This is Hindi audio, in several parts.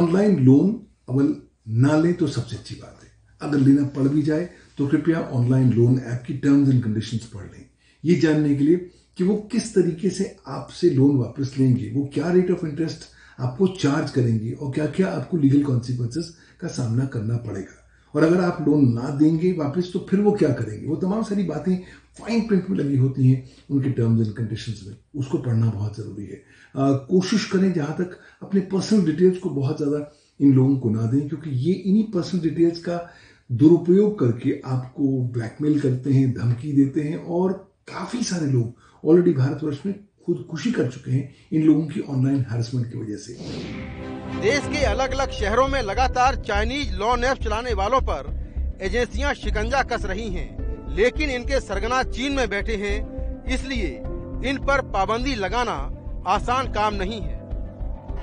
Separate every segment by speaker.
Speaker 1: ऑनलाइन लोन अवल ना ले तो सबसे अच्छी बात है। अगर लेना पड़ भी जाए तो कृपया ऑनलाइन लोन ऐप की टर्म्स एंड कंडीशंस पढ़ लें। ये जानने के लिए कि वो किस तरीके से आपसे लोन वापस लेंगे, वो क्या रेट ऑफ़ इंटरेस्ट आपको चार्ज करेंगे और क्या क्या आपको लीगल कॉन्सिक्वेंसेस का सामना करना पड़ेगा। और अगर आप लोन ना देंगे वापस तो फिर वो क्या करेंगे? वो तमाम सारी बातें फाइन प्रिंट में लगी होती हैं उनके टर्म्स एंड कंडीशंस में। उसको पढ़ना बहुत ज़रूरी है। आ, कोशिश करें जहाँ तक अपने पर्सनल डिटेल्स को बहुत ज़्यादा इन लोगों को ना दें क्योंकि ये इन्हीं पर्सनल डिटेल्स का दुरुपयोग करके आपको ब्लैकमेल करते हैं धमकी देते हैं और काफ़ी सारे लोग ऑलरेडी भारतवर्ष में खुदकुशी कर चुके हैं इन लोगों की ऑनलाइन हैरेसमेंट की वजह से।
Speaker 2: देश के अलग अलग शहरों में लगातार चाइनीज़ लॉन ऐप चलाने वालों पर एजेंसियाँ शिकंजा कस रही हैं, लेकिन इनके सरगना चीन में बैठे हैं, इसलिए इन पर पाबंदी लगाना आसान काम नहीं है।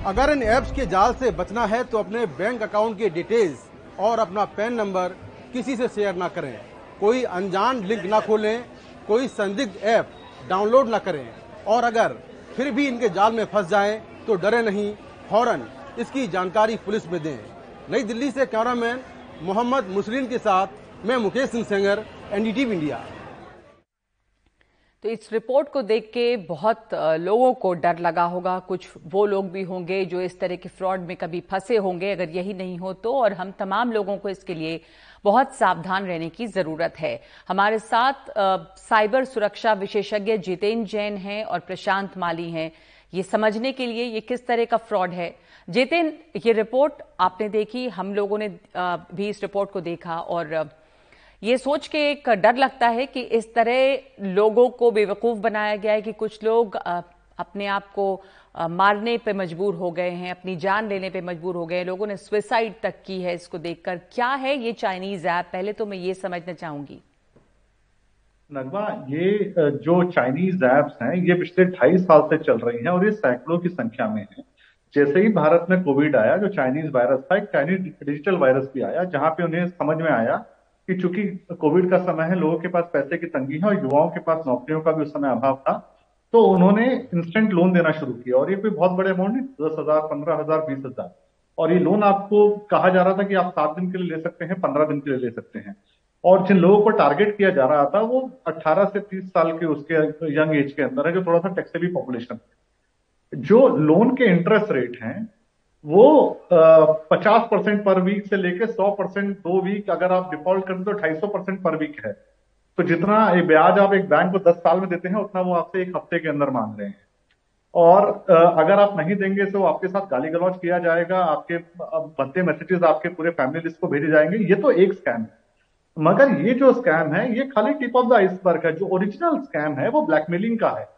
Speaker 2: अगर इन ऐप्स के जाल से बचना है तो अपने बैंक अकाउंट के डिटेल्स और अपना पैन नंबर किसी से शेयर ना करें। कोई अनजान लिंक ना खोलें, कोई संदिग्ध ऐप डाउनलोड ना करें। और अगर फिर भी इनके जाल में फंस जाएँ तो डरे नहीं, फ़ौरन इसकी जानकारी पुलिस में दें। नई दिल्ली से कैमरामैन मोहम्मद मुसलिन के साथ मैं मुकेश सिंह सेंगर एनडीटीवी इंडिया।
Speaker 3: तो इस रिपोर्ट को देख के बहुत लोगों को डर लगा होगा। कुछ वो लोग भी होंगे जो इस तरह के फ्रॉड में कभी फंसे होंगे अगर यही नहीं हो तो। और हम तमाम लोगों को इसके लिए बहुत सावधान रहने की ज़रूरत है। हमारे साथ आ, साइबर सुरक्षा विशेषज्ञ जितेंद्र जैन हैं और प्रशांत माली हैं। ये समझने के लिए ये किस तरह का फ्रॉड है। जितेंद्र ये रिपोर्ट आपने देखी हम लोगों ने आ, भी इस रिपोर्ट को देखा और ये सोच के एक डर लगता है कि इस तरह लोगों को बेवकूफ़ बनाया गया है कि कुछ लोग अपने आप को मारने पे मजबूर हो गए हैं, अपनी जान लेने पे मजबूर हो गए हैं। लोगों ने सुसाइड तक की है इसको देखकर। क्या है ये चाइनीज़ ऐप पहले तो मैं ये समझना चाहूँगी।
Speaker 4: नगवा ये जो चाइनीज़ ऐप्स हैं, ये पिछले ढाई साल से चल रही हैं और ये सैकड़ों की संख्या में है। जैसे ही भारत में कोविड आया, जो चाइनीज़ वायरस था, एक चाइनीज़ डिजिटल वायरस भी आया, जहाँ पे उन्हें समझ में आया कि चूँकि कोविड का समय है, लोगों के पास पैसे की तंगी है और युवाओं के पास नौकरियों का भी उस समय अभाव था तो उन्होंने इंस्टेंट लोन देना शुरू किया और ये कोई बहुत बड़े अमाउंट नहीं, दस हज़ार, पंद्रह हज़ार, बीस हज़ार। और ये लोन आपको कहा जा रहा था कि आप सात दिन के लिए ले सकते हैं, पंद्रह दिन के लिए ले सकते हैं। और जिन लोगों को टारगेट किया जा रहा था, वो 18 से 30 साल के उसके यंग एज के अंदर है, जो थोड़ा सा टैक्सेबी पॉपुलेशन जो लोन के इंटरेस्ट रेट हैं वो पचास परसेंट पर वीक से लेके सौ परसेंट दो वीक अगर आप डिफ़ॉल्ट करें तो ढाई सौ परसेंट पर वीक है। तो जितना ब्याज आप एक बैंक को दस साल में देते हैं, उतना वो आपसे एक हफ़्ते के अंदर मांग रहे हैं। और अगर आप नहीं देंगे तो आपके साथ गाली गलौज किया जाएगा, आपके भद्दे मैसेजेस आपके पूरे फैमिली लिस्ट को भेजे जाएँगे, ये तो एक स्कैम है। मगर ये जो स्कैम है, ये खाली टिप ऑफ़ द आइसबर्ग है, जो ओरिजिनल स्कैम है, वो ब्लैकमेलिंग का है।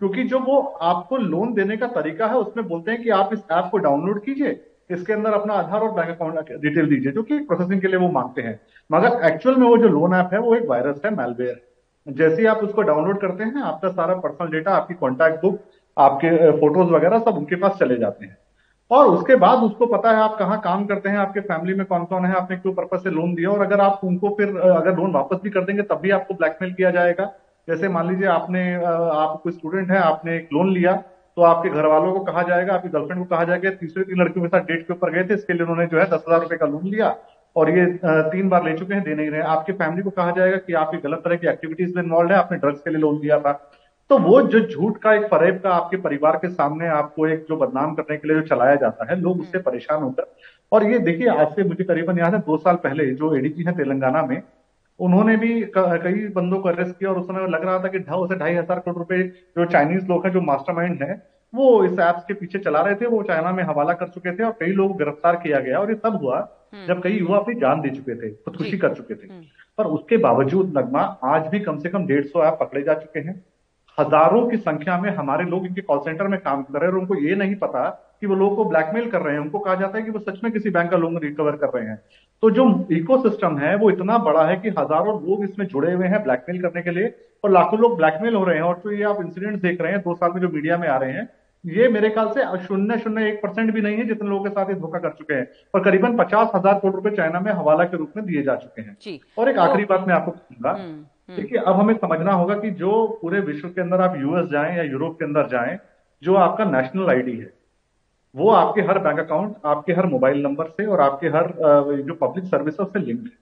Speaker 4: क्योंकि जो वो आपको लोन देने का तरीका है, उसमें बोलते हैं कि आप इस ऐप को डाउनलोड कीजिए, इसके अंदर अपना आधार और बैंक अकाउंट डिटेल दीजिए, जो कि प्रोसेसिंग के लिए वो मांगते हैं। मगर एक्चुअल में वो जो लोन ऐप है, वो एक वायरस है मेलवेयर जैसे ही आप उसको डाउनलोड करते हैं, आपका सारा पर्सनल डेटा आपकी कॉन्टैक्ट बुक आपके फ़ोटोज़ वगैरह सब उनके पास चले जाते हैं। और उसके बाद उसको पता है आप कहाँ काम करते हैं, आपके फैमिली में कौन कौन है, आपने क्यों पर्पज से लोन दिया, और अगर आप उनको फिर अगर लोन वापस भी कर देंगे, तब भी आपको ब्लैकमेल किया जाएगा। जैसे मान लीजिए आपने आप कोई स्टूडेंट है, आपने एक लोन लिया तो आपके घर वालों को कहा जाएगा, आपकी गर्लफ्रेंड को कहा जाएगा तीसरे तीन लड़कियों के साथ डेट के ऊपर गए थे, इसके लिए उन्होंने जो है दस हज़ार रुपए का लोन लिया और ये तीन बार ले चुके हैं दे नहीं रहे आपकी फैमिली को कहा जाएगा कि आपकी गलत तरह की एक्टिविटीज़ में इन्वॉल्व है, आपने ड्रग्स के लिए लोन लिया था। तो वो जो झूठ का एक फरेब का आपके परिवार के सामने आपको एक जो बदनाम करने के लिए जो चलाया जाता है, लोग उससे परेशान होकर। और ये देखिए, आज से मुझे करीबन याद है, दो साल पहले जो एडीजी है तेलंगाना में उन्होंने भी कई बंदों को अरेस्ट किया और उस समय लग रहा था कि ढाई से ढाई हज़ार करोड़ रुपए जो चाइनीज़ लोग हैं जो मास्टरमाइंड है वो इस ऐप्स के पीछे चला रहे थे वो चाइना में हवाला कर चुके थे और कई लोग गिरफ़्तार किया गया और ये तब हुआ हम्म। जब कई युवा अपनी जान दे चुके थे खुदकुशी कर चुके थे हम्म। पर उसके बावजूद नगमा आज भी कम से कम डेढ़ सौ ऐप पकड़े जा चुके हैं हज़ारों की संख्या में हमारे लोग इनके कॉल सेंटर में काम कर रहे हैं और उनको ये नहीं पता कि वो लोगों को ब्लैकमेल कर रहे हैं। उनको कहा जाता है कि वो सच में किसी बैंक का लोन रिकवर कर रहे हैं। तो जो इकोसिस्टम है वो इतना बड़ा है कि हज़ारों लोग इसमें जुड़े हुए हैं ब्लैकमेल करने के लिए और लाखों लोग ब्लैकमेल हो रहे हैं। और तो ये आप इंसिडेंट देख रहे हैं दो साल में जो मीडिया में आ रहे हैं ये मेरे ख्याल से शून्य शून्य एक परसेंट भी नहीं है जितने लोगों के साथ ये धोखा कर चुके हैं। और करीबन पचास हज़ार करोड़ रुपए चाइना में हवाला के रूप में दिए जा चुके हैं। और एक आखिरी बात मैं आपको कहूँगा हम्म, हम्म। देखिए अब हमें समझना होगा कि जो पूरे विश्व के अंदर आप यूएस जाएँ या यूरोप के अंदर जाएँ जो आपका नेशनल आईडी है वो आपके हर बैंक अकाउंट आपके हर मोबाइल नंबर से और आपके हर जो पब्लिक सर्विस है उससे लिंक्ड है।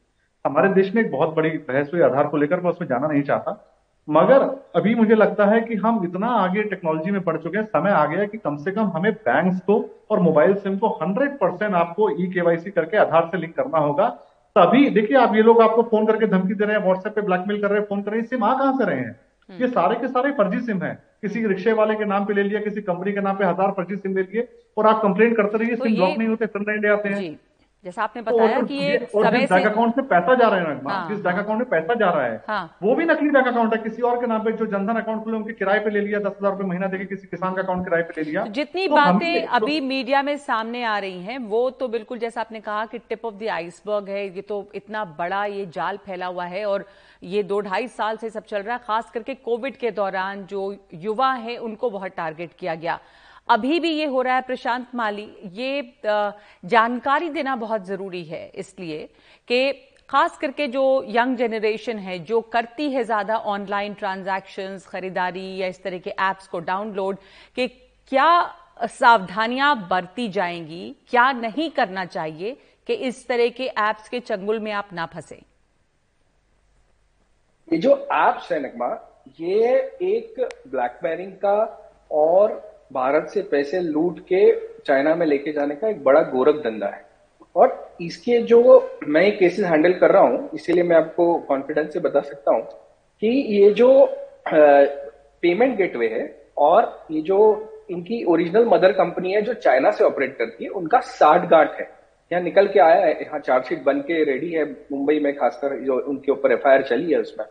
Speaker 4: हमारे देश में एक बहुत बड़ी बहस हुई आधार को लेकर, मैं उसमें जाना नहीं चाहता। मगर अभी मुझे लगता है कि हम इतना आगे टेक्नोलॉजी में बढ़ चुके हैं, समय आ गया है कि कम से कम हमें बैंक्स को और मोबाइल सिम को 100 परसेंट आपको ई केवाईसी करके आधार से लिंक करना होगा। तभी, देखिए आप ये लोग आपको फ़ोन करके धमकी दे रहे हैं व्हाट्सएप पे ब्लैकमेल कर रहे हैं फ़ोन कर रहे हैं सिम आ कहाँ से रहे हैं? ये सारे के सारे फर्जी सिम है। किसी रिक्शे वाले के नाम पे ले लिया किसी कंपनी के नाम पे हज़ार फर्जी सिम ले लिए और आप कंप्लेन करते रहिए
Speaker 3: तो
Speaker 4: सिम ब्लॉक नहीं होते फिर नए आते हैं।
Speaker 3: जैसा आपने
Speaker 4: तो
Speaker 3: बताया
Speaker 4: और
Speaker 3: कि ये
Speaker 4: और जिस बैंक अकाउंट में पैसा जा रहा है ना
Speaker 3: हाँ,
Speaker 4: जिस बैंक अकाउंट में पैसा जा रहा है
Speaker 3: हाँ।
Speaker 4: वो भी नकली बैंक अकाउंट है। किसी और के नाम पे जो जनधन अकाउंट खुले उनके किराए पे ले लिया दस हज़ार रुपए महीना देके किसी किसान का अकाउंट किराए पे ले लिया।
Speaker 3: तो जितनी
Speaker 4: तो
Speaker 3: बातें
Speaker 4: तो-
Speaker 3: अभी मीडिया में सामने आ रही है वो तो बिल्कुल जैसा आपने कहा कि टिप ऑफ़ द आइसबर्ग है ये तो इतना बड़ा ये जाल फैला हुआ है और ये दो ढाई साल से सब चल रहा है, खास करके कोविड के दौरान जो युवा है, उनको बहुत टारगेट किया गया। अभी भी ये हो रहा है, प्रशांत माली, ये जानकारी देना बहुत ज़रूरी है, इसलिए कि खास करके जो यंग जनरेशन है, जो करती है ज़्यादा ऑनलाइन ट्रांजैक्शंस खरीदारी या इस तरह के एप्स को डाउनलोड कि क्या सावधानियाँ बरती जाएँगी, क्या नहीं करना चाहिए कि इस तरह के एप्स के चंगुल में आप ना फंसे।
Speaker 5: ये जो एप्स है नगमा, ये एक ब्लैकमेलिंग का और भारत से पैसे लूट के चाइना में लेके जाने का एक बड़ा गोरख धंधा है। और इसके जो मैं केसेस हैंडल कर रहा हूँ, इसीलिए मैं आपको कॉन्फिडेंस से बता सकता हूँ कि ये जो पेमेंट गेटवे है और ये जो इनकी ओरिजिनल मदर कंपनी है जो चाइना से ऑपरेट करती है, उनका साठ गांठ है। यहाँ निकल के आया है, यहाँ चार्जशीट बन के रेडी है। मुंबई में खासकर जो उनके ऊपर एफआईआर चली है उसमें।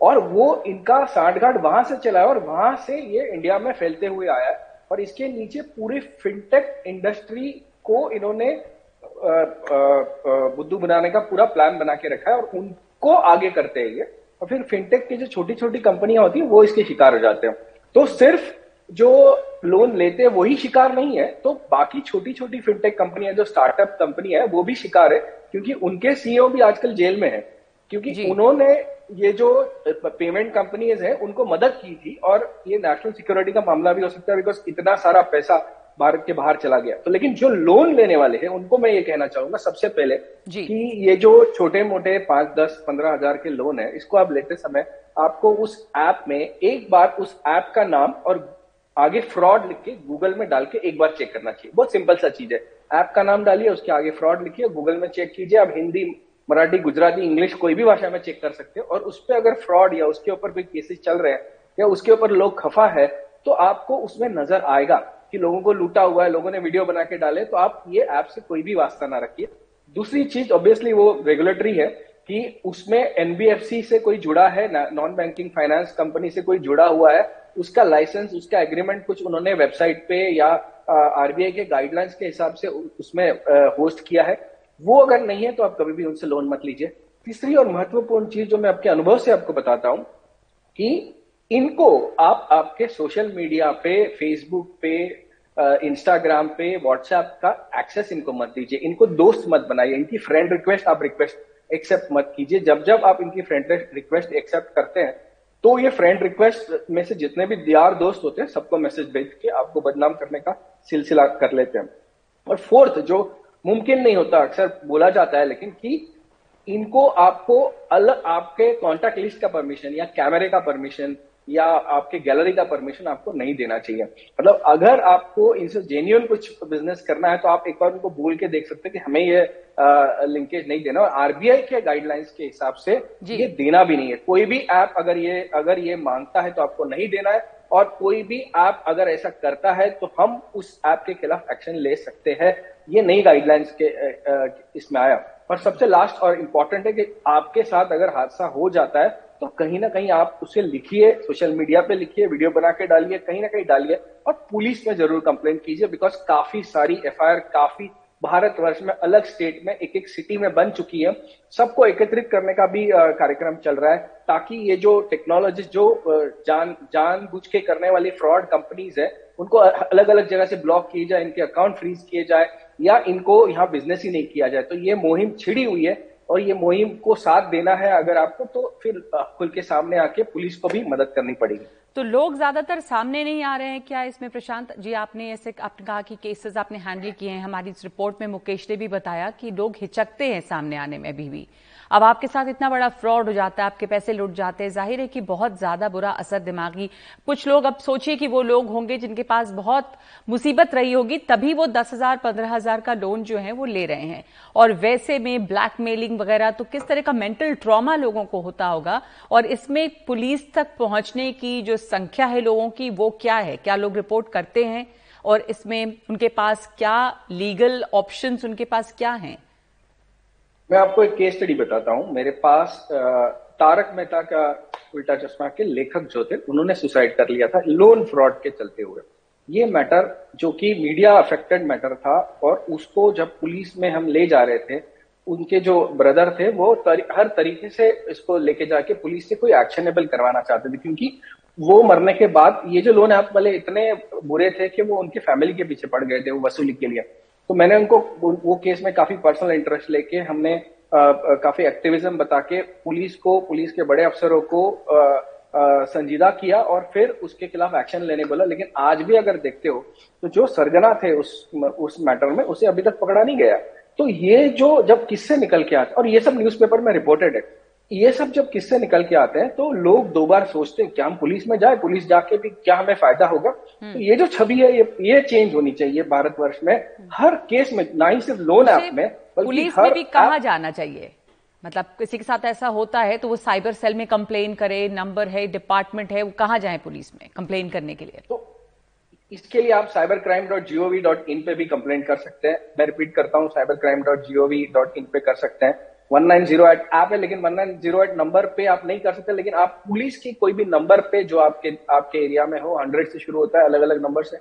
Speaker 5: और वो इनका सांठगांठ वहाँ से चला है और वहाँ से ये इंडिया में फैलते हुए आया है। और इसके नीचे पूरी फिनटेक इंडस्ट्री को इन्होंने बुद्धू बनाने का पूरा प्लान बना के रखा है और उनको आगे करते हैं ये। और फिर फिनटेक की जो छोटी छोटी कंपनियाँ होती हैं वो इसके शिकार हो जाते हैं। तो सिर्फ़ जो लोन लेते हैं वही शिकार नहीं है। तो बाकी छोटी छोटी फिनटेक कंपनियाँ जो स्टार्टअप कंपनी है वो भी शिकार है क्योंकि उनके सीईओ भी आजकल जेल में है। क्योंकि उन्होंने ये जो पेमेंट कंपनीज़ है उनको मदद की थी और ये नेशनल सिक्योरिटी का मामला भी हो सकता है बिकॉज़ इतना सारा पैसा भारत के बाहर चला गया। तो लेकिन जो लोन लेने वाले हैं उनको मैं ये कहना चाहूँगा सबसे पहले। कि ये जो छोटे मोटे पाँच दस पंद्रह हज़ार के लोन है इसको आप लेते समय आपको उस ऐप में एक बार उस ऐप का नाम और आगे फ्रॉड लिख के गूगल में डाल के एक बार चेक करना चाहिए। बहुत सिंपल सा चीज़ है। ऐप का नाम डालिए उसके आगे फ्रॉड लिखिए गूगल में चेक कीजिए। आप हिंदी मराठी, गुजराती, इंग्लिश कोई भी भाषा में चेक कर सकते हो। और उस पर अगर फ्रॉड या उसके ऊपर कोई केसेस चल रहे हैं, या उसके ऊपर लोग खफा है तो आपको उसमें नज़र आएगा कि लोगों को लूटा हुआ है, लोगों ने वीडियो बना के डाले तो आप ये ऐप से कोई भी वास्ता ना रखिए। दूसरी चीज़ ऑब्वियसली वो रेगुलेटरी है कि उसमें एनबीएफसी से कोई जुड़ा है नॉन बैंकिंग फाइनेंस कंपनी से कोई जुड़ा हुआ है, उसका लाइसेंस उसका एग्रीमेंट कुछ उन्होंने वेबसाइट पे या आरबीआई के गाइडलाइंस के हिसाब से उसमें होस्ट किया है। वो अगर नहीं है तो आप कभी भी उनसे लोन मत लीजिए। तीसरी और महत्वपूर्ण चीज़ जो मैं आपके अनुभव से आपको बताता हूँ कि इनको आप आपके सोशल मीडिया पे फेसबुक पे इंस्टाग्राम पे व्हाट्सएप का एक्सेस इनको मत दीजिए। इनको दोस्त मत बनाइए। इनकी फ्रेंड रिक्वेस्ट आप रिक्वेस्ट एक्सेप्ट मत कीजिए। जब जब आप इनकी फ्रेंड रिक्वेस्ट एक्सेप्ट करते हैं तो ये फ्रेंड रिक्वेस्ट में से जितने भी यार दोस्त होते हैं, सबको मैसेज भेज के आपको बदनाम करने का सिलसिला कर लेते हैं। और फोर्थ जो मुमकिन नहीं होता अक्सर बोला जाता है लेकिन कि इनको आपको अलग आपके कॉन्टैक्ट लिस्ट का परमिशन या कैमरे का परमिशन या आपके गैलरी का परमिशन आपको नहीं देना चाहिए। मतलब अगर आपको इनसे जेन्यून कुछ बिज़नेस करना है तो आप एक बार उनको बोल के देख सकते हैं कि हमें ये लिंकेज नहीं देना और आरबीआई के गाइडलाइंस के हिसाब से ये देना भी नहीं है। कोई भी ऐप अगर ये अगर ये माँगता है तो आपको नहीं देना है। और कोई भी ऐप अगर ऐसा करता है तो हम उस ऐप के खिलाफ एक्शन ले सकते हैं। ये नई गाइडलाइंस के इसमें आया। और सबसे लास्ट और इम्पोर्टेंट है कि आपके साथ अगर हादसा हो जाता है तो कहीं ना कहीं आप उसे लिखिए सोशल मीडिया पे लिखिए वीडियो बना के डालिए, कहीं ना कहीं डालिए, और पुलिस में ज़रूर कंप्लेंट कीजिए बिकॉज़ काफ़ी सारी एफआईआर काफ़ी भारतवर्ष में अलग स्टेट में एक एक सिटी में बन चुकी है। सबको एकत्रित करने का भी कार्यक्रम चल रहा है, ताकि ये जो टेक्नोलॉजी जो जान जान बुझ के करने वाली फ्रॉड कंपनीज़ है, उनको अलग अलग जगह से ब्लॉक किए जाए, इनके अकाउंट फ्रीज किए जाए, या इनको यहाँ बिज़नेस ही नहीं किया जाए। तो ये मुहिम छिड़ी हुई है और ये मुहिम को साथ देना है अगर आपको तो फिर खुल के सामने आके पुलिस को भी मदद करनी पड़ेगी।
Speaker 3: तो लोग ज़्यादातर सामने नहीं आ रहे हैं क्या इसमें, प्रशांत जी, आपने ऐसे, आपने कहा कि केसेस आपने हैंडल किए हैं। हमारी इस रिपोर्ट में मुकेश ने भी बताया कि लोग हिचकते हैं सामने आने में अभी भी। अब आपके साथ इतना बड़ा फ्रॉड हो जाता है, आपके पैसे लुट जाते हैं, ज़ाहिर है कि बहुत ज़्यादा बुरा असर दिमागी। कुछ लोग अब सोचिए कि वो लोग होंगे जिनके पास बहुत मुसीबत रही होगी, तभी वो दस हज़ार, पंद्रह हज़ार का लोन जो है वो ले रहे हैं। और वैसे में ब्लैकमेलिंग वगैरह तो किस तरह का मेंटल ट्रॉमा लोगों को होता होगा? और इसमें पुलिस तक पहुँचने की जो संख्या है लोगों की, वो क्या है? क्या लोग रिपोर्ट करते हैं? और इसमें उनके पास क्या लीगल ऑप्शंस उनके पास क्या हैं?
Speaker 5: मैं आपको एक केस स्टडी बताता हूँ। मेरे पास तारक मेहता का उल्टा चश्मा के लेखक जो थे उन्होंने सुसाइड कर लिया था लोन फ्रॉड के चलते हुए। ये मैटर जो कि मीडिया अफेक्टेड मैटर था और उसको जब पुलिस में हम ले जा रहे थे उनके जो ब्रदर थे वो तरी, हर तरीके से इसको लेके जाके पुलिस से कोई एक्शनेबल करवाना चाहते थे क्योंकि वो मरने के बाद ये जो लोन ऐप वाले इतने बुरे थे कि वो उनके फैमिली के पीछे पड़ गए थे वो वसूली के लिए। तो मैंने उनको वो केस में काफ़ी पर्सनल इंटरेस्ट लेके हमने आ, काफ़ी एक्टिविज्म बता के पुलिस को पुलिस के बड़े अफसरों को आ, आ, संजीदा किया और फिर उसके खिलाफ एक्शन लेने बोला। लेकिन आज भी अगर देखते हो तो जो सरगना थे उस उस मैटर में उसे अभी तक पकड़ा नहीं गया। तो ये जो जब किससे निकल के आते और ये सब न्यूज़पेपर में रिपोर्टेड है ये सब जब किससे निकल के आते हैं तो लोग दो बार सोचते हैं क्या हम पुलिस में जाए? पुलिस जाके भी क्या हमें फ़ायदा होगा? हम्म। तो ये जो छवि है ये ये चेंज होनी चाहिए भारतवर्ष में। हर केस में ना ही सिर्फ़ लोन ऐप में
Speaker 3: पुलिस में भी कहा जाना चाहिए? मतलब किसी के साथ ऐसा होता है तो वो साइबर सेल में कंप्लेन करे नंबर है डिपार्टमेंट है वो कहाँ जाए पुलिस में कंप्लेन करने के लिए?
Speaker 5: तो इसके लिए आप cyber crime dot GOV dot in पे भी कंप्लेन कर सकते हैं। मैं रिपीट करता हूँ cyber crime dot GOV dot in पे कर सकते हैं। One nine zero eight app है लेकिन one nine zero eight number पे आप नहीं कर सकते लेकिन आप पुलिस की कोई भी नंबर पे जो आपके आपके एरिया में हो हंड्रेड से शुरू होता है अलग अलग नंबर से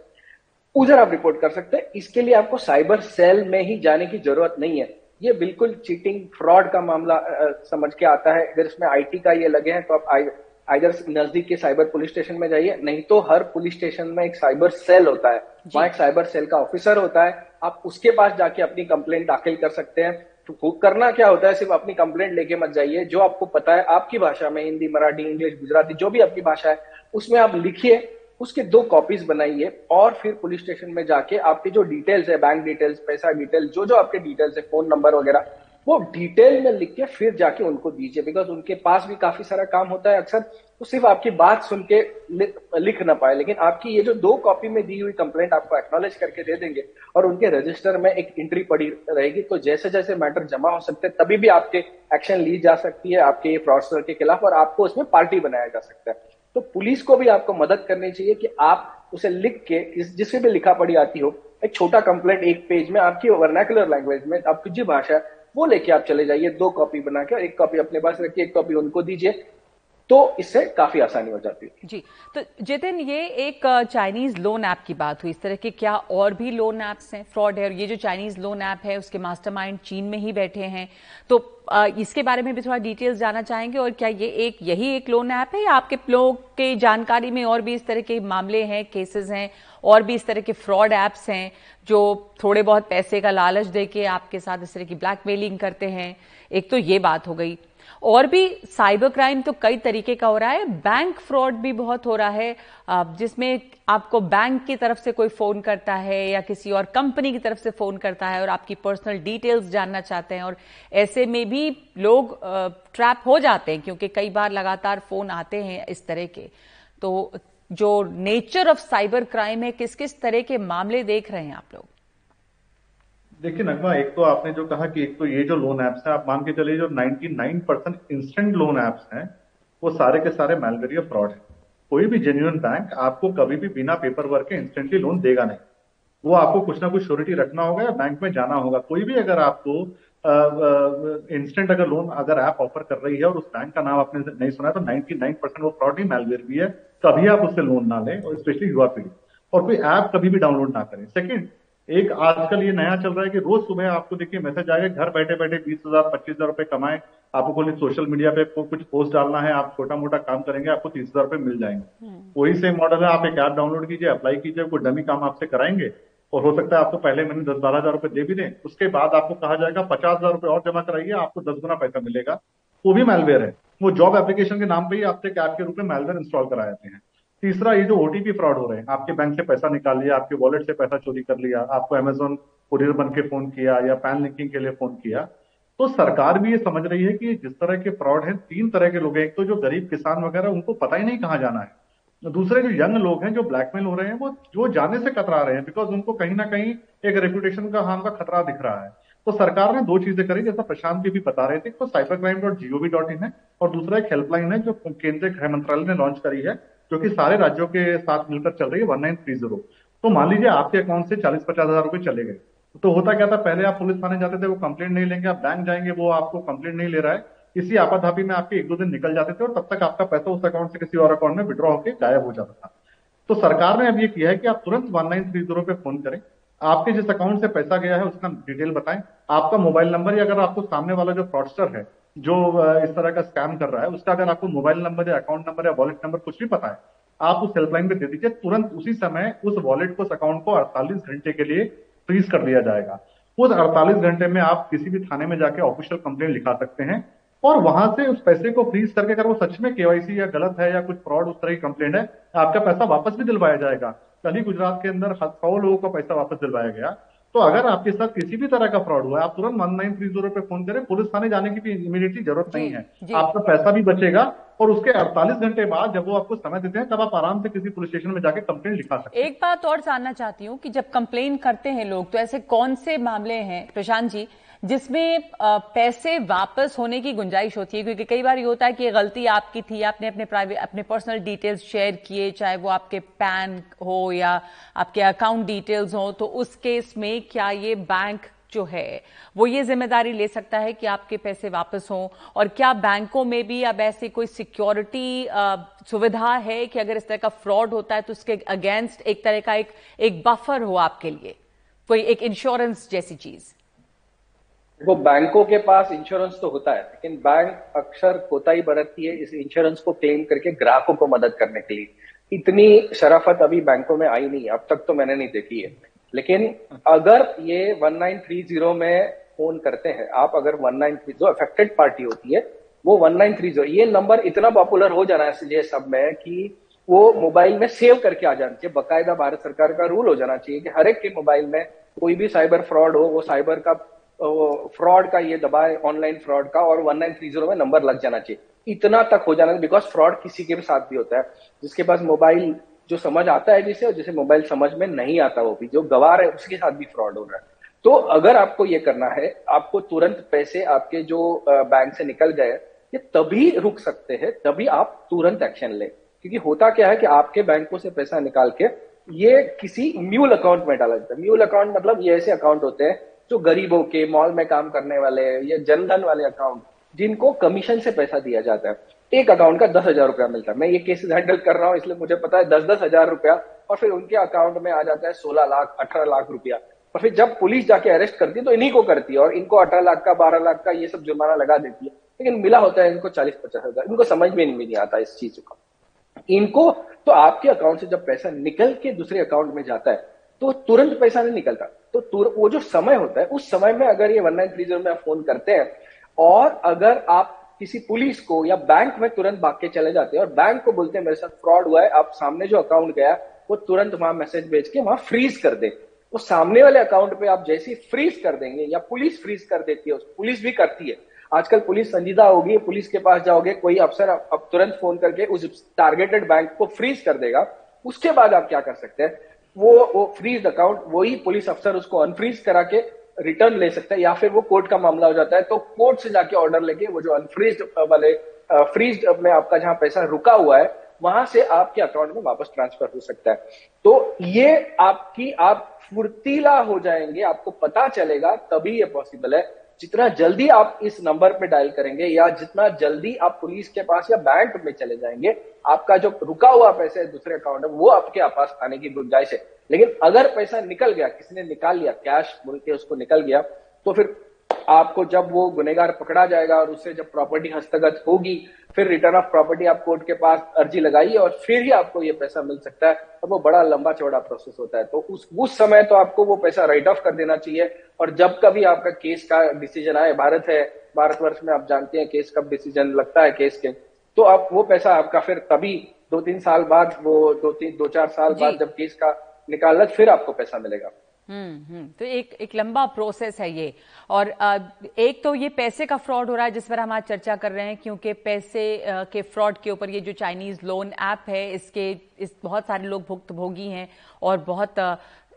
Speaker 5: उधर आप रिपोर्ट कर सकते हैं। इसके लिए आपको साइबर सेल में ही जाने की ज़रूरत नहीं है। ये बिल्कुल चीटिंग फ्रॉड का मामला आ, समझ के आता है। अगर इसमें आईटी का ये लगे हैं तो आप आइधर नज़दीक के साइबर पुलिस स्टेशन में जाइए नहीं तो हर पुलिस स्टेशन में एक साइबर सेल होता है। वहाँ एक साइबर सेल का ऑफिसर होता है। आप उसके पास जाके अपनी कंप्लेंट दाखिल कर सकते हैं। तो करना क्या होता है? सिर्फ़ अपनी कंप्लेंट लेके मत जाइए। जो आपको पता है, आपकी भाषा में, हिंदी, मराठी, इंग्लिश, गुजराती, जो भी आपकी भाषा है, उसमें आप लिखिए, उसके दो कॉपीज बनाइए और फिर पुलिस स्टेशन में जाके आपके जो डिटेल्स है बैंक डिटेल्स पैसा डिटेल्स जो जो आपके डिटेल्स है फ़ोन नंबर वगैरह वो डिटेल में लिख के फिर जाके उनको दीजिए बिकॉज़ उनके पास भी काफ़ी सारा काम होता है अक्सर तो सिर्फ़ आपकी बात सुन के लिख ना पाए। लेकिन आपकी ये जो दो कॉपी में दी हुई कंप्लेंट आपको एक्नोलेज करके दे देंगे, और उनके रजिस्टर में एक एंट्री पड़ी रहेगी तो जैसे जैसे मैटर जमा हो सकते हैं, तभी भी आपके एक्शन ली जा सकती है, आपके ये फ्रॉडस्टर के खिलाफ, और आपको उसमें पार्टी बनाया जा सकता है। तो पुलिस को भी आपको मदद करनी चाहिए कि आप उसे लिख के जिससे भी लिखा पड़ी आती हो, एक छोटा कंप्लेंट एक पेज में, आपकी वर्नाकुलर लैंग्वेज में, आपकी जो भाषा वो लेके आप चले जाइए, दो कॉपी बना के एक कॉपी अपने पास रखिए, एक कॉपी उनको दीजिए। तो इससे काफ़ी आसानी हो जाती है।
Speaker 3: जी तो जितिन, ये एक चाइनीज़ लोन ऐप की बात हुई। इस तरह के क्या और भी लोन ऐप्स हैं? फ्रॉड है, और ये जो चाइनीज़ लोन ऐप है, उसके मास्टरमाइंड चीन में ही बैठे हैं। तो इसके बारे में भी थोड़ा डिटेल्स जानना चाहेंगे, और क्या ये एक, यही एक लोन ऐप है, या आपके लोग के जानकारी में और भी इस तरह के मामले हैं केसेस हैं? और भी इस तरह के फ्रॉड ऐप्स हैं जो थोड़े बहुत पैसे का लालच दे के आपके साथ इस तरह की ब्लैकमेलिंग करते हैं। एक तो ये बात हो गई। और भी साइबर क्राइम तो कई तरीके का हो रहा है। बैंक फ्रॉड भी बहुत हो रहा है। जिसमें आपको बैंक की तरफ़ से कोई फ़ोन करता है या किसी और कंपनी की तरफ़ से फ़ोन करता है और आपकी पर्सनल डिटेल्स जानना चाहते हैं और ऐसे में भी लोग ट्रैप हो जाते हैं क्योंकि कई बार लगातार फ़ोन आते हैं इस तरह के। तो जो नेचर ऑफ़ साइबर क्राइम है, किस किस तरह के मामले देख रहे हैं आप लोग?
Speaker 4: देखिए नगमा, एक तो आपने जो कहा कि एक तो ये जो लोन एप्स है, आप मान के चलिए जो 99 परसेंट इंस्टेंट लोन एप्स हैं, वो सारे के सारे मैलवेरिया फ्रॉड है। कोई भी जेन्यून बैंक आपको कभी भी बिना पेपर वर्क के इंस्टेंटली लोन देगा नहीं। वो आपको कुछ ना कुछ श्योरिटी रखना होगा या बैंक में जाना होगा। कोई भी अगर आपको इंस्टेंट अगर लोन अगर ऐप ऑफ़र कर रही है और उस बैंक का नाम आपने नहीं सुना है तो 99 परसेंट वो फ्रॉड ही मेलवेयर भी है। कभी आप उससे लोन ना लें और स्पेशली युवा पीढ़ी। और कोई ऐप कभी भी डाउनलोड ना करें। सेकेंड एक आजकल ये नया चल रहा है कि रोज सुबह आपको देखिए मैसेज आएगा घर बैठे बैठे बीस हज़ार पच्चीस हज़ार रुपए कमाए आपको कोई सोशल मीडिया पे कुछ पोस्ट डालना है आप छोटा मोटा काम करेंगे आपको तीस हज़ार रुपए मिल जाएँगे। हम्म। वही सेम मॉडल है आप एक ऐप डाउनलोड कीजिए अप्लाई कीजिए कोई डमी काम आपसे कराएँगे और हो सकता है आपको पहले महीने दस बारह हज़ार रुपए दे भी दें उसके बाद आपको कहा जाएगा पचास हज़ार रुपए और जमा कराइए आपको दस गुना पैसा मिलेगा। वो भी मेलवेयर है। वो जॉब एप्लीकेशन के नाम पे ही आपसे एक ऐप के रूप में मेलवेयर इंस्टॉल करा जाते हैं। तीसरा, ये जो ओटीपी फ्रॉड हो रहे हैं, आपके बैंक से पैसा निकाल लिया, आपके वॉलेट से पैसा चोरी कर लिया, आपको अमेजोन कुरियर बन के फ़ोन किया या पैन लिंकिंग के लिए फ़ोन किया तो सरकार भी ये समझ रही है कि जिस तरह के फ्रॉड है, तीन तरह के लोग हैं। एक तो जो गरीब किसान वगैरह, उनको पता ही नहीं कहाँ जाना है। दूसरे जो यंग लोग हैं, जो ब्लैकमेल हो रहे हैं, वो, जो जाने से कतरा रहे हैं बिकॉज़ उनको कहीं ना कहीं एक रेपुटेशन का हार्म का खतरा दिख रहा है। तो सरकार ने दो चीज़ें करी, जैसा प्रशांत जी भी बता रहे थे तो cyber crime dot GOV dot in है और दूसरा एक हेल्पलाइन है जो केंद्रीय गृह मंत्रालय ने लॉन्च करी है, जो कि सारे राज्यों के साथ मिलकर चल रही है वन नाइन थ्री ज़ीरो तो मान लीजिए आपके अकाउंट से चालीस पचास हज़ार रुपए चले गए। तो होता क्या था, पहले आप पुलिस थाने जाते थे, वो कंप्लेंट नहीं लेंगे, आप बैंक जाएँगे, वो आपको कंप्लेंट नहीं ले रहा है। इसी आपाधापी में आपके एक दो दिन निकल जाते थे और तब तक आपका पैसा उस अकाउंट से किसी और अकाउंट में विड्रॉ होकर गायब हो जाता था। तो सरकार ने अब ये किया है कि आप तुरंत वन नाइन थ्री ज़ीरो पे फ़ोन करें। आपके जिस अकाउंट से पैसा गया है, उसका डिटेल बताएँ। आपका मोबाइल नंबर या अगर आपको सामने वाला जो फ्रॉडस्टर है, जो इस तरह का स्कैम कर रहा है, उसका अगर आपको मोबाइल नंबर या अकाउंट नंबर या वॉलेट नंबर कुछ भी पता है, आप उस हेल्पलाइन पे दे दीजिए, तुरंत उसी समय उस वॉलेट को, उस अकाउंट को 48 घंटे के लिए फ्रीज कर दिया जाएगा। उस 48 घंटे में आप किसी भी थाने में जाके ऑफिशियल कंप्लेन लिखा सकते हैं और वहाँ से उस पैसे को फ्रीज करके अगर वो सच में केवाईसी या गलत है या कुछ फ्रॉड उस तरह की कंप्लेन है, आपका पैसा वापस भी दिलवाया जाएगा। कल ही गुजरात के अंदर सौ लोगों का पैसा वापस दिलवाया गया। तो अगर आपके साथ किसी भी तरह का फ्रॉड हुआ है आप तुरंत वन नाइन थ्री ज़ीरो पे फ़ोन करें पुलिस थाने जाने की भी इमीडिएटली ज़रूरत नहीं है। आपका पैसा भी बचेगा और उसके 48 घंटे बाद जब वो आपको समय देते हैं तब आप आराम से किसी पुलिस स्टेशन में जाके कंप्लेन लिखा सकते
Speaker 3: हैं। एक बात और जानना चाहती हूँ कि जब कंप्लेन करते हैं लोग तो ऐसे कौन से मामले हैं? प्रशांत जी जिसमें पैसे वापस होने की गुंजाइश होती है, क्योंकि कई बार ये होता है कि गलती आपकी थी, आपने अपने प्राइवेट अपने पर्सनल डिटेल्स शेयर किए, चाहे वो आपके पैन हो या आपके अकाउंट डिटेल्स हो तो उस केस में क्या ये बैंक जो है, वो ये ज़िम्मेदारी ले सकता है कि आपके पैसे वापस हों? और क्या बैंकों में भी अब ऐसी कोई सिक्योरिटी सुविधा है कि अगर इस तरह का फ्रॉड होता है तो उसके अगेंस्ट एक तरह का एक एक बफर हो आपके लिए? कोई एक इंश्योरेंस जैसी चीज़।
Speaker 5: वो बैंकों के पास इंश्योरेंस तो होता है, लेकिन बैंक अक्सर कोताही बरतती है इस इंश्योरेंस को क्लेम करके ग्राहकों को मदद करने के लिए। इतनी शराफत अभी बैंकों में आई नहीं, अब तक तो मैंने नहीं देखी है। लेकिन अगर ये 1930 में फ़ोन करते हैं, आप अगर 1930 जो अफेक्टेड पार्टी होती है, वो 1930 ये नंबर इतना पॉपुलर हो जाना चाहिए सब में कि वो मोबाइल में सेव करके आ जाना चाहिए। बकायदा भारत सरकार का रूल हो जाना चाहिए कि हर एक के मोबाइल में कोई भी साइबर फ्रॉड हो, वो साइबर का फ्रॉड का ये दबाए ऑनलाइन फ्रॉड का और वन नाइन थ्री ज़ीरो में नंबर लग जाना चाहिए। इतना तक हो जाना बिकॉज़ फ्रॉड किसी के भी साथ भी होता है। जिसके पास मोबाइल जो समझ आता है जिसे और जिसे मोबाइल समझ में नहीं आता वो भी, जो गवार है, उसके साथ भी फ्रॉड हो रहा है। तो अगर आपको ये करना है, आपको तुरंत पैसे आपके जो बैंक से निकल गए ये तभी रुक सकते हैं, तभी आप तुरंत एक्शन लें। क्योंकि होता क्या है कि आपके बैंकों से पैसा निकाल के ये किसी म्यूल अकाउंट में डाला जाता है। म्यूल अकाउंट मतलब ये ऐसे अकाउंट होते हैं जो गरीबों के मॉल में काम करने वाले या जनधन वाले अकाउंट जिनको कमीशन से पैसा दिया जाता है। एक अकाउंट का दस हज़ार रुपया मिलता है। मैं ये केसेस हैंडल कर रहा हूँ, इसलिए मुझे पता है दस दस हज़ार रुपया, और फिर उनके अकाउंट में आ जाता है सोलह लाख, अठारह लाख रुपया। और फिर जब पुलिस जाके अरेस्ट करती है तो इन्हीं को करती है, और इनको अठारह लाख का, बारह लाख का, ये सब जुर्माना लगा देती है। लेकिन मिला होता है इनको चालीस पचास हज़ार। इनको समझ में नहीं आता इस चीज़ का। इनको तो आपके अकाउंट से जब पैसा निकल के दूसरे अकाउंट में जाता है तो तुरंत पैसा नहीं निकलता। तो वो जो समय होता है, उस समय में अगर ये वन नाइन थ्री ज़ीरो में आप फ़ोन करते हैं, और अगर आप किसी पुलिस को या बैंक में तुरंत भाग के चले जाते हैं, और बैंक को बोलते हैं, मेरे साथ फ्रॉड हुआ है आप सामने जो अकाउंट गया, वो तुरंत वहाँ मैसेज भेज के वहाँ फ्रीज कर दे। वो सामने वाले अकाउंट पे आप जैसे ही फ्रीज कर देंगे, या पुलिस फ्रीज कर देती है पुलिस भी करती है। आजकल पुलिस संजीदा होगी पुलिस के पास जाओगे, कोई अफसर अब तुरंत फ़ोन करके उस टारगेटेड बैंक को फ्रीज कर देगा। उसके बाद आप क्या कर सकते हैं? वो वो फ्रीज अकाउंट वही पुलिस अफसर उसको अनफ्रीज करा के रिटर्न ले सकता है, या फिर वो कोर्ट का मामला हो जाता है तो कोर्ट से जाके ऑर्डर लेके वो जो अनफ्रीज वाले फ्रीज में आपका जहाँ पैसा रुका हुआ है, वहाँ से आपके अकाउंट में वापस ट्रांसफ़र हो सकता है। तो ये आपकी, आप फुर्तीला हो जाएँगे, आपको पता चलेगा, तभी ये पॉसिबल है। जितना जल्दी आप इस नंबर पे डायल करेंगे या जितना जल्दी आप पुलिस के पास या बैंक में चले जाएँगे, आपका जो रुका हुआ पैसा है दूसरे अकाउंट में, वो आपके पास आने की गुंजाइश है। लेकिन अगर पैसा निकल गया किसी ने निकाल लिया, कैश बोल के उसको निकल गया तो फिर आपको जब वो गुनेगार पकड़ा जाएगा और उससे जब प्रॉपर्टी हस्तगत होगी फिर रिटर्न ऑफ़ प्रॉपर्टी आप कोर्ट के पास अर्जी लगाइए और फिर ही आपको ये पैसा मिल सकता है। और वो बड़ा लंबा चौड़ा प्रोसेस होता है। तो उस उस समय तो आपको वो पैसा राइट ऑफ़ कर देना चाहिए। और जब कभी आपका केस का डिसीज़न आए भारत है भारतवर्ष में आप जानते हैं केस कब डिसीज़न लगता है केस के। तो आप वो पैसा आपका फिर तभी दो तीन साल बाद वो दो तीन दो चार साल बाद जब केस का निकालना फिर आपको पैसा मिलेगा।
Speaker 3: हम्म हम्म। तो एक एक लंबा प्रोसेस है ये। और एक तो ये पैसे का फ्रॉड हो रहा है जिस पर हम आज चर्चा कर रहे हैं, क्योंकि पैसे के फ्रॉड के ऊपर ये जो चाइनीज़ लोन ऐप है, इसके, इस बहुत सारे लोग भुक्तभोगी हैं और बहुत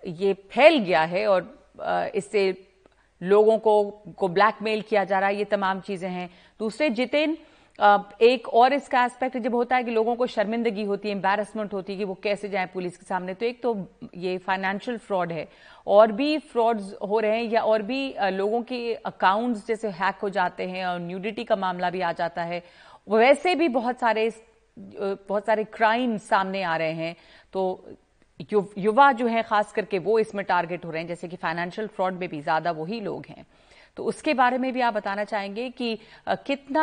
Speaker 3: ये फैल गया है और इससे लोगों को को ब्लैकमेल किया जा रहा है, ये तमाम चीज़ें हैं। दूसरे जितेन एक और इसका एस्पेक्ट जब होता है कि लोगों को शर्मिंदगी होती है एम्बेरसमेंट होती है कि वो कैसे जाए पुलिस के सामने तो एक तो ये फाइनेंशियल फ्रॉड है। और भी फ्रॉड्स हो रहे हैं या और भी लोगों के अकाउंट्स जैसे हैक हो जाते हैं और न्यूडिटी का मामला भी आ जाता है, वैसे भी बहुत सारे बहुत सारे क्राइम सामने आ रहे हैं। तो युवा जो है, खास करके वो इसमें टारगेट हो रहे हैं, जैसे कि फाइनेंशियल फ्रॉड में भी ज़्यादा वही लोग हैं। तो उसके बारे में भी आप बताना चाहेंगे कि कितना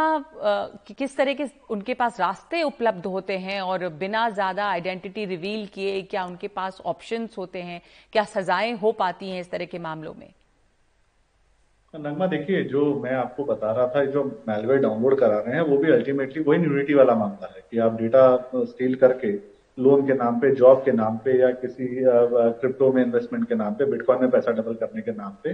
Speaker 3: कि किस तरह के उनके पास रास्ते उपलब्ध होते हैं और बिना ज़्यादा आइडेंटिटी रिवील किए क्या उनके पास ऑप्शंस होते हैं? क्या सजाएँ हो पाती हैं इस तरह के मामलों में?
Speaker 4: नगमा, देखिए, जो मैं आपको बता रहा था, जो मेलवेयर डाउनलोड करा रहे हैं, वो भी अल्टीमेटली वही न्यूनिटी वाला मामला है कि आप डेटा स्टील करके लोन के नाम पे जॉब के नाम पे या किसी क्रिप्टो में इन्वेस्टमेंट के नाम पे बिटकॉइन में पैसा डबल करने के नाम पे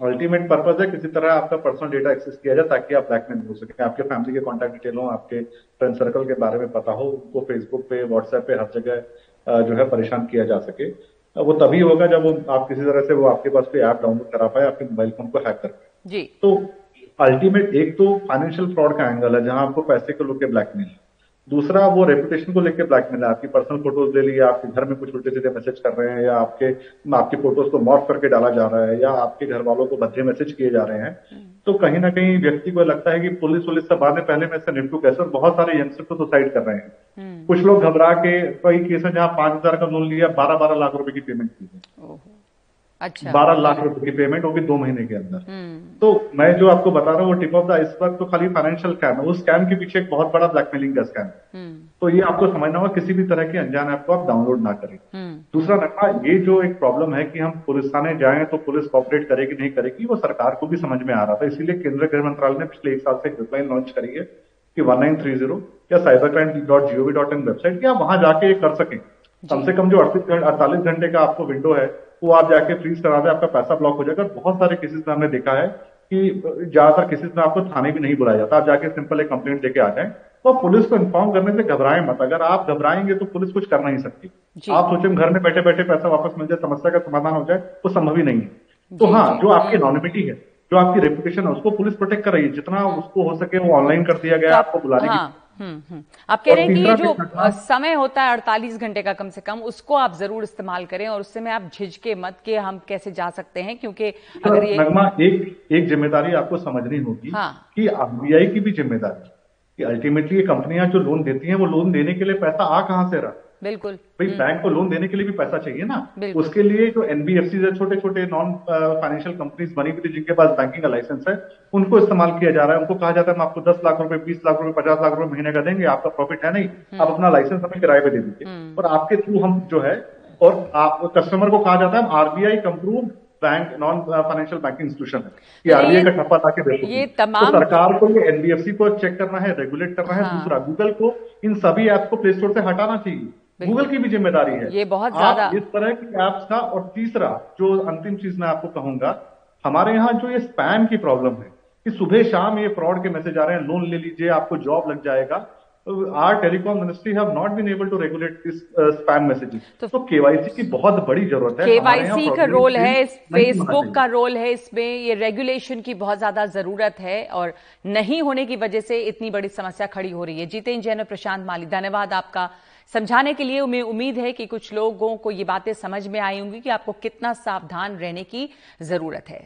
Speaker 4: अल्टीमेट पर्पज है किसी तरह आपका पर्सनल डेटा एक्सेस किया जाए ताकि आप ब्लैकमेल हो सके। आपके फैमिली के कॉन्टैक्ट डिटेल हो आपके फ्रेंड सर्कल के बारे में पता हो उनको फेसबुक पे व्हाट्सएप पे हर जगह जो है परेशान किया जा सके। वो तभी होगा जब वो आप किसी तरह से वो आपके पास कोई ऐप डाउनलोड करा पाए आपके मोबाइल फ़ोन को हैक कर पाए।
Speaker 3: जी।
Speaker 4: तो अल्टीमेट एक तो फाइनेंशियल फ्रॉड का एंगल है जहाँ आपको पैसे को लोग ब्लैकमेल है। दूसरा वो रेपुटेशन को लेकर ब्लैकमेल है। आपकी पर्सनल फ़ोटोज़ ले लिया आपके घर में कुछ उल्टे सीधे मैसेज कर रहे हैं या आपके आपकी फ़ोटोज़ को मॉफ करके डाला जा रहा है या आपके घर वालों को भद्दे मैसेज किए जा रहे हैं। हम्म। तो कहीं ना कहीं व्यक्ति को लगता है कि पुलिस पुलिस से बाद में पहले में से निपटू कैसे और बहुत सारे यंगस्टर तो सुसाइड कर रहे हैं। हम्म। कुछ लोग घबरा के कई केस है जहाँ पाँच हज़ार का लोन लिया बारह बारह लाख रुपए की पेमेंट की। है
Speaker 3: अच्छा।
Speaker 4: बारह लाख रुपए की पेमेंट होगी दो महीने के अंदर। हम्म। तो मैं जो आपको बता रहा हूँ वो टिप ऑफ़ द आइसबर्ग तो खाली फाइनेंशियल स्कैम है। उस स्कैम के पीछे एक बहुत बड़ा ब्लैकमेलिंग का स्कैम है। हम्म। तो ये आपको समझना होगा किसी भी तरह की अनजान ऐप को आप डाउनलोड ना करें। हम्म। दूसरा नखा ये जो एक प्रॉब्लम है कि हम पुलिस थाने जाएँ तो पुलिस कॉपरेट करेगी नहीं करेगी वो सरकार को भी समझ में आ रहा था। इसीलिए केंद्रीय गृह मंत्रालय ने पिछले एक साल से हेल्पलाइन लॉन्च करी है कि वन नाइन थ्री ज़ीरो या cyber crime dot GOV dot in website या वहाँ जाके ये कर सकें। कम से कम जो अड़तीस अड़तालीस घंटे का आपको विंडो है वो आप जाके फ्रीज करा दे आपका पैसा ब्लॉक हो जाएगा। बहुत सारे केसेस में हमने देखा है कि ज़्यादातर केसेस में आपको थाने भी नहीं बुलाया जाता। आप जाके सिंपल एक कंप्लेंट देके आ जाए। तो पुलिस को इन्फॉर्म करने से घबराएँ मत। अगर आप घबराएँगे तो पुलिस कुछ कर नहीं सकती। आप सोचे घर में बैठे बैठे पैसा वापस मिल जाए समस्या का समाधान हो जाए वो संभव ही नहीं है। तो हाँ जो। आपकी एनोनिमिटी है जो आपकी रेपुटेशन है उसको पुलिस प्रोटेक्ट कर रही है। जितना उसको हो सके वो ऑनलाइन कर दिया गया तो आपको बुलाने हाँ,
Speaker 3: की हम्म। आप कह रहे हैं कि ये जो समय होता है अड़तालीस घंटे का कम से कम उसको आप ज़रूर इस्तेमाल करें और उससे में आप झिझके मत के हम कैसे जा सकते हैं क्योंकि
Speaker 4: अगर ये नगमा एक एक ज़िम्मेदारी आपको समझनी होगी हाँ। कि आरबीआई की भी ज़िम्मेदारी कि अल्टीमेटली ये कंपनियाँ जो लोन देती हैं वो लोन देने के लिए पैसा आ कहाँ से रहा?
Speaker 3: बिल्कुल
Speaker 4: भाई बैंक हम्म। को लोन देने के लिए भी पैसा चाहिए ना उसके लिए जो एनबीएफसी है छोटे छोटे नॉन फाइनेंशियल कंपनीज़ बनी हुई थी जिनके पास बैंकिंग का लाइसेंस है उनको इस्तेमाल किया जा रहा है उनको कहा जाता है हम आपको दस लाख रुपए बीस लाख रुपए पचास लाख रुपए महीने का देंगे आपका प्रॉफिट है नहीं हम्म। आप अपना लाइसेंस हमें किराए पे दे दीजिए हम्म। और आपके थ्रू हम जो है और आप कस्टमर को कहा जाता है RBI कंप्रूव bank non financial banking institution है कि आरबीआई का ठप्पा ताकि देखो
Speaker 3: ये तमाम
Speaker 4: तो सरकार को ये एनबीएफसी को चेक करना है रेगुलेट करना है हाँ। दूसरा गूगल को इन सभी ऐप्स को प्ले स्टोर से हटाना चाहिए गूगल की भी ज़िम्मेदारी है।
Speaker 3: ये बहुत ज़्यादा
Speaker 4: इस तरह की एप्स का और तीसरा जो अंतिम चीज़ मैं आपको कहूँगा हमारे यहाँ जो ये स्पैम की प्रॉब्लम है कि सुबह शाम ये फ्रॉड के मैसेज आ रहे हैं लोन ले लीजिए आपको जॉब लग जाएगा। Are telecom ministry have not been able to regulate this spam messages तो केवाईसी की बहुत बड़ी ज़रूरत है।
Speaker 3: केवाईसी का रोल है फेसबुक का रोल है इसमें ये रेगुलेशन की बहुत ज़्यादा ज़रूरत है और नहीं होने की वजह से इतनी बड़ी समस्या खड़ी हो रही है। जीतेन्द्र जैन और प्रशांत माली धन्यवाद आपका। समझाने के लिए उम्मीद उम्मीद है कि कुछ लोगों को ये बातें समझ में आई होंगी कि आपको कितना सावधान रहने की ज़रूरत है।